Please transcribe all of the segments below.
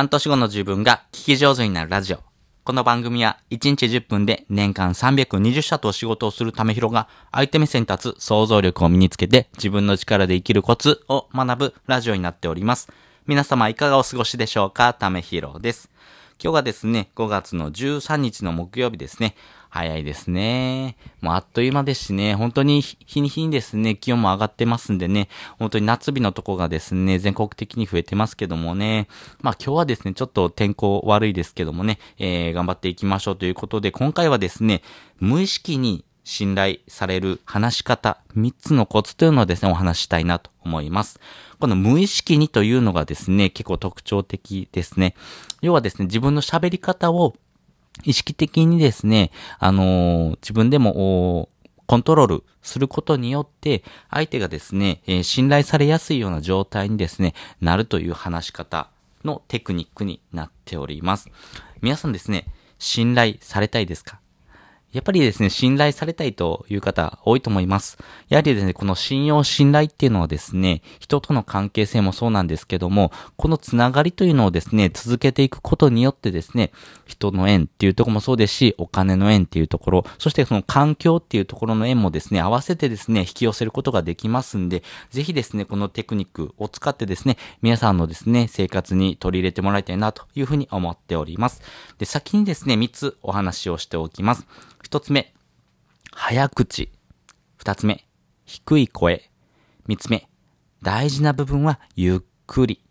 半年後の自分が聞き上手になるラジオ。この番組は1日10分で年間320社と仕事をするためひろが相手目線に立つ想像力を身につけて自分の力で生きるコツを学ぶラジオになっております。皆様いかがお過ごしでしょうか？ためひろです。今日がですね、5月の13日の木曜日ですね。早いですね。もうあっという間ですしね、本当に日に日にですね、気温も上がってますんでね、本当に夏日のとこがですね、全国的に増えてますけどもね、まあ今日はですね、ちょっと天候悪いですけどもね、えー、頑張っていきましょうということで、今回はですね、無意識に信頼される話し方、3つのコツというのをですね、お話したいなと思います。この無意識にというのがですね、結構特徴的ですね。要はですね、自分の喋り方を意識的にですね、あのー、自分でも、コントロールすることによって、相手がですね、えー、信頼されやすいような状態にですね、なるという話し方のテクニックになっております。皆さんですね、信頼されたいですか？やっぱりですね、信頼されたいという方多いと思います。やはりですね、この信用、信頼っていうのはですね、人との関係性もそうなんですけども、このつながりというのをですね、続けていくことによってですね、人の縁っていうところもそうですし、お金の縁っていうところ、そしてその環境っていうところの縁もですね、合わせてですね、引き寄せることができますんで、ぜひですね、このテクニックを使ってですね、皆さんのですね、生活に取り入れてもらいたいなというふうに思っております。で、先にですね、3つお話をしておきます。一つ目、早口。二つ目、低い声。三つ目、大事な部分はゆっくり。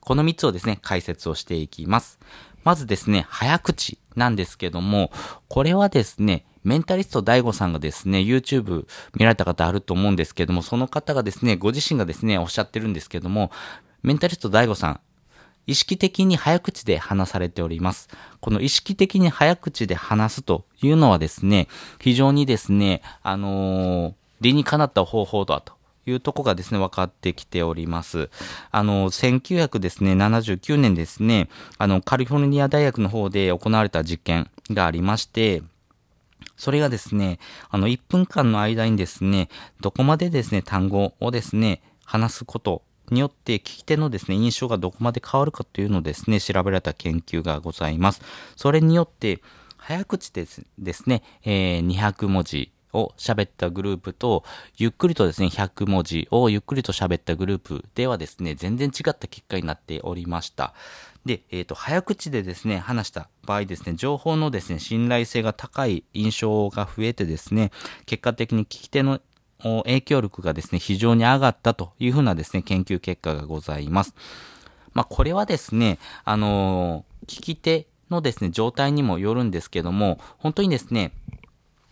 この三つをですね、解説をしていきます。まずですね、早口なんですけども、これはですね、メンタリスト DAIGO さんがですね、YouTube 見られた方あると思うんですけども、その方がですね、ご自身がですね、おっしゃってるんですけども、メンタリスト DAIGO さん、意識的に早口で話されております。この意識的に早口で話すというのはですね、非常にですね、あのー、理にかなった方法だというとこがですね、分かってきております。あの、1979年ですね、あの、カリフォルニア大学の方で行われた実験がありまして、それがですね、あの、1分間の間にですね、どこまでですね、単語をですね、話すことによって聞き手のですね、印象がどこまで変わるかというのをですね、調べられた研究がございます。それによって、早口ですですね、えー、200文字を喋ったグループと、ゆっくりとですね、100文字をゆっくりと喋ったグループではですね、全然違った結果になっておりました。で、えっ、ー、と、早口でですね、話した場合ですね、情報のですね、信頼性が高い印象が増えてですね、結果的に聞き手の影響力がですね、非常に上がったというふうなですね、研究結果がございます。まあ、これはですね、あのー、聞き手のですね、状態にもよるんですけども、本当にですね、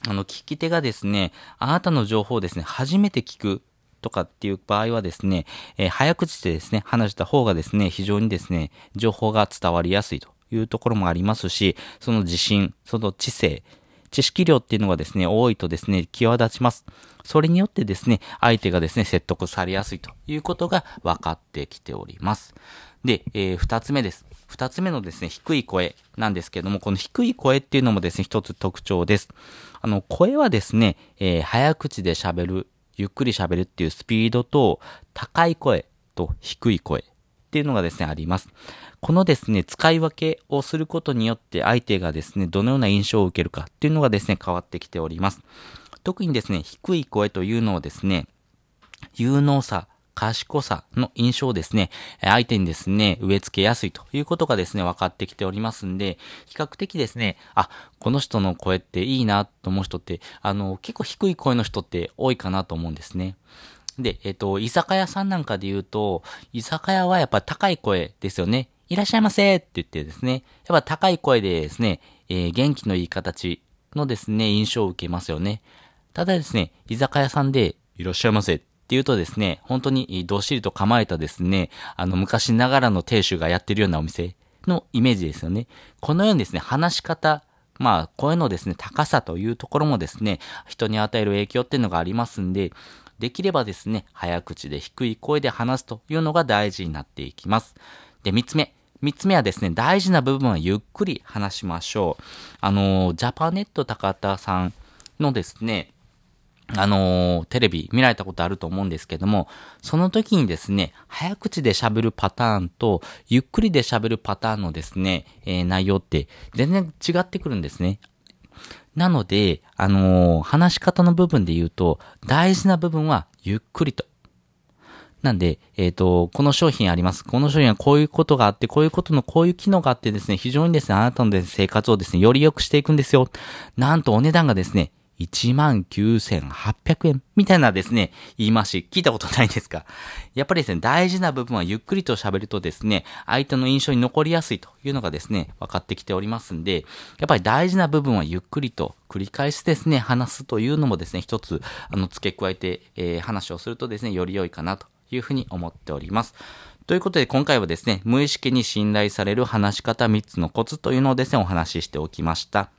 あの、聞き手がですね、あなたの情報をですね、初めて聞くとかっていう場合はですね、えー、早口でですね、話した方がですね、非常にですね、情報が伝わりやすいというところもありますし、その自信、その知性、知識量っていうのがですね、多いとですね、際立ちます。それによってですね、相手がですね、説得されやすいということが分かってきております。で、えー、二つ目です。二つ目のですね、低い声なんですけども、この低い声っていうのもですね、一つ特徴です。あの、声はですね、えー、早口で喋る、ゆっくり喋るっていうスピードと、高い声と低い声っていうのがですね、あります。このですね、使い分けをすることによって相手がですね、どのような印象を受けるかっていうのがですね、変わってきております。特にですね、低い声というのはですね、有能さ、賢さの印象をですね、相手にですね、植え付けやすいということがですね、分かってきておりますんで、比較的ですね、あ、この人の声っていいなと思う人って、あの、結構低い声の人って多いかなと思うんですね。で、えっと、居酒屋さんなんかで言うと、居酒屋はやっぱ高い声ですよね。いらっしゃいませって言ってですね、やっぱ高い声でですね、えー、元気のいい形のですね、印象を受けますよね。ただですね、居酒屋さんで、いらっしゃいませって言うとですね、本当にどっしりと構えたですね、あの、昔ながらの亭主がやってるようなお店のイメージですよね。このようにですね、話し方、まあ、声のですね、高さというところもですね、人に与える影響っていうのがありますんで、できればですね、早口で低い声で話すというのが大事になっていきます。で、三つ目。三つ目はですね、大事な部分はゆっくり話しましょう。あの、ジャパネット高田さんのですね、あのテレビ見られたことあると思うんですけども、その時にですね、早口で喋るパターンと、ゆっくりで喋るパターンのですね、えー内容って全然違ってくるんですね。なので、あのー話し方の部分で言うと、大事な部分はゆっくりと。なんで、えっ、と、この商品あります。この商品はこういうことがあって、こういうことのこういう機能があってですね、非常にですね、あなたの生活をですね、より良くしていくんですよ。なんとお値段がですね、19,800円みたいなですね、言い回し、聞いたことないですか？やっぱりですね、大事な部分はゆっくりと喋るとですね、相手の印象に残りやすいというのがですね、分かってきておりますんで、やっぱり大事な部分はゆっくりと繰り返しですね、話すというのもですね、一つ、あの、付け加えて、えー話をするとですね、より良いかなというふうに思っております。ということで今回はですね、無意識に信頼される話し方3つのコツというのをですね、お話ししておきました。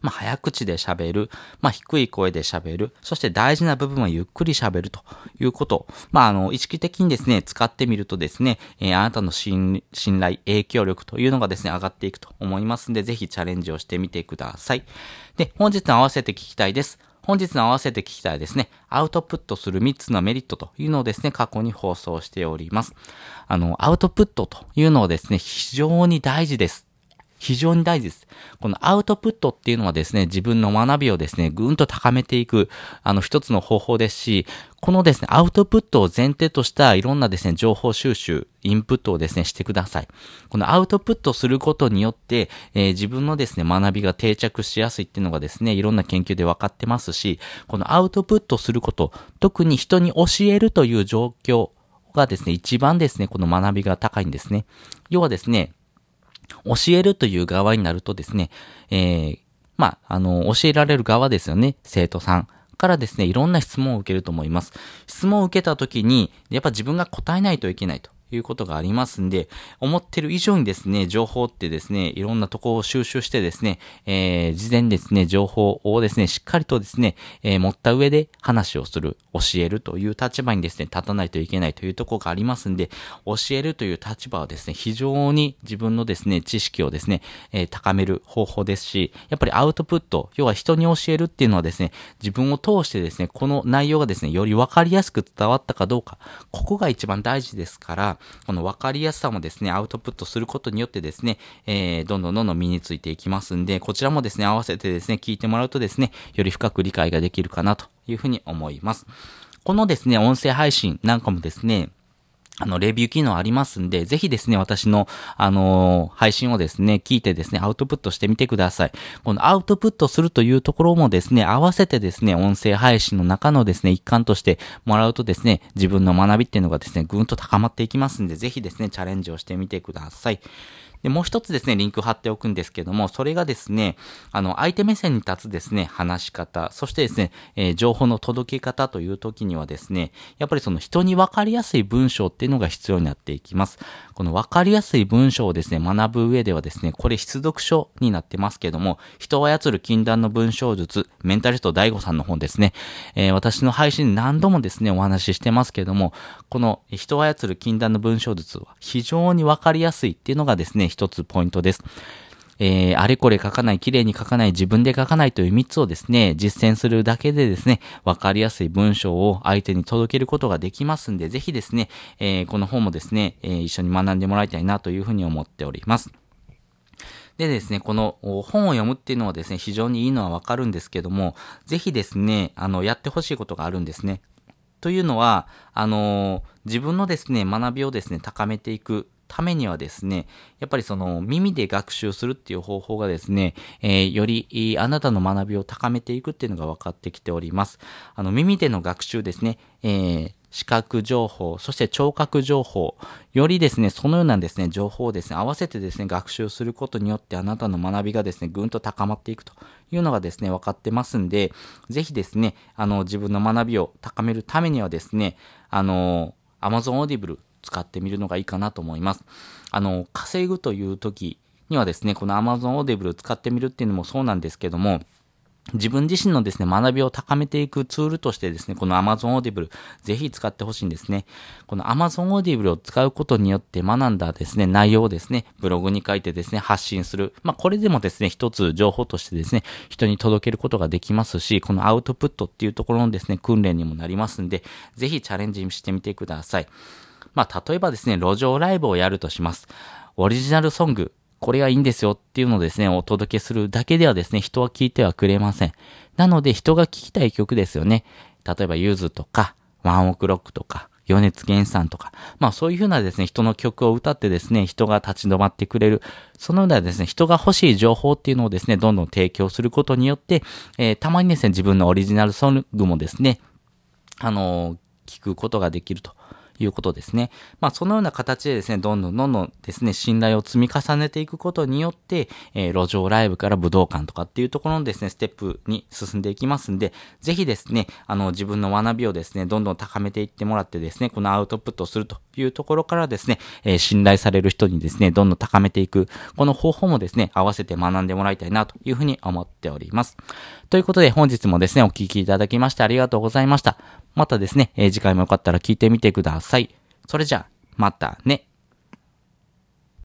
まあ、早口で喋る、まあ、低い声で喋る、そして大事な部分はゆっくり喋るということ。まあ、あの、意識的にですね、使ってみるとですね、えーあなたの信信頼、影響力というのがですね、上がっていくと思いますんで、ぜひチャレンジをしてみてください。で、本日の合わせて聞きたいです。本日の合わせて聞きたいですね、アウトプットする3つのメリットというのをですね、過去に放送しております。あの、アウトプットというのはですね、非常に大事です。非常に大事です。このアウトプットっていうのはですね、自分の学びをですね、ぐんと高めていく、あの、一つの方法ですし、このですね、アウトプットを前提としたいろんなですね、情報収集、インプットをですね、してください。このアウトプットすることによって、えー自分のですね、学びが定着しやすいっていうのがですね、いろんな研究で分かってますし、このアウトプットすること、特に人に教えるという状況がですね、一番ですね、この学びが高いんですね。要はですね、教えるという側になるとですね、えー、まあ、あの、教えられる側ですよね、生徒さん。からですね、いろんな質問を受けると思います。質問を受けた時に、やっぱ自分が答えないといけないということがありますんで、思ってる以上にですね、情報ってですね、いろんなとこを収集してですね、えー、事前ですね、情報をですね、しっかりとですね、えー持った上で話をする、教えるという立場にですね、立たないといけないというところがありますんで、教えるという立場はですね、非常に自分のですね、知識をですね、えー高める方法ですし、やっぱりアウトプット、要は人に教えるっていうのはですね、自分を通してですね、この内容がですね、より分かりやすく伝わったかどうか、ここが一番大事ですから、この分かりやすさもですね、アウトプットすることによってですね、えーどんどんどんどん身についていきますんで、こちらもですね、合わせてですね、聞いてもらうとですね、より深く理解ができるかなというふうに思います。このですね、音声配信なんかもですね、あの、レビュー機能ありますんで、ぜひですね、私の、あのー配信をですね、聞いてですね、アウトプットしてみてください。このアウトプットするというところもですね、合わせてですね、音声配信の中のですね、一環としてもらうとですね、自分の学びっていうのがですね、ぐんと高まっていきますんで、ぜひですね、チャレンジをしてみてください。で、もう一つですね、リンク貼っておくんですけども、それがですね、あの、相手目線に立つですね、話し方、そしてですね、えー情報の届け方という時にはですね、やっぱりその人に分かりやすい文章っていうのが必要になっていきます。この分かりやすい文章をですね、学ぶ上ではですね、これ必読書になってますけども、人を操る禁断の文章術、メンタリスト DAIGO さんの本ですね、えー私の配信何度もですね、お話ししてますけども、この人を操る禁断の文章術は非常に分かりやすいっていうのがですね、一つポイントです。えー、あれこれ書かない、綺麗に書かない、自分で書かないという3つをですね、実践するだけでですね、わかりやすい文章を相手に届けることができますんで、ぜひですね、えーこの本もですね、えー一緒に学んでもらいたいなというふうに思っております。でですね、この本を読むっていうのはですね、非常にいいのはわかるんですけども、ぜひですね、あの、やってほしいことがあるんですね。というのは、あの自分のですね、学びをですね、高めていくためにはですね、やっぱりその耳で学習するっていう方法がですね、えーよりいいあなたの学びを高めていくっていうのが分かってきております。あの、耳での学習ですね、えー視覚情報、そして聴覚情報、よりですね、そのようなですね、情報をですね、合わせてですね、学習することによってあなたの学びがですね、ぐんと高まっていくというのがですね、分かってますんで、ぜひですね、あの、自分の学びを高めるためにはですね、あの、Amazon Audible 使ってみるのがいいかなと思います。あの、稼ぐという時にはですね、この Amazon Audible 使ってみるっていうのもそうなんですけども、自分自身のですね、学びを高めていくツールとしてですね、この Amazon Audible、ぜひ使ってほしいんですね。この Amazon Audible を使うことによって学んだですね、内容をですね、ブログに書いてですね、発信する。まあ、これでもですね、一つ情報としてですね、人に届けることができますし、このアウトプットっていうところのですね、訓練にもなりますんで、ぜひチャレンジしてみてください。まあ、例えばですね、路上ライブをやるとします。オリジナルソング、これがいいんですよっていうのをですね、お届けするだけではですね、人は聞いてはくれません。なので、人が聞きたい曲ですよね。例えば、ユーズとか、ワンオクロックとか、余熱原産とか、まあそういうふうなですね、人の曲を歌ってですね、人が立ち止まってくれる。そのようなですね、人が欲しい情報っていうのをですね、どんどん提供することによって、えー、たまにですね、自分のオリジナルソングもですね、あのー、聞くことができると。いうことですね。まあ、そのような形でですね、どんどんどんどんですね、信頼を積み重ねていくことによって、えー、路上ライブから武道館とかっていうところのですね、ステップに進んでいきますんで、ぜひですね、あの、自分の学びをですね、どんどん高めていってもらってですね、このアウトプットをするというところからですね、えー、信頼される人にですね、どんどん高めていく、この方法もですね、合わせて学んでもらいたいなというふうに思っております。ということで、本日もですね、お聴きいただきましてありがとうございました。またですね、えー、次回もよかったら聞いてみてください。それじゃあ、またね。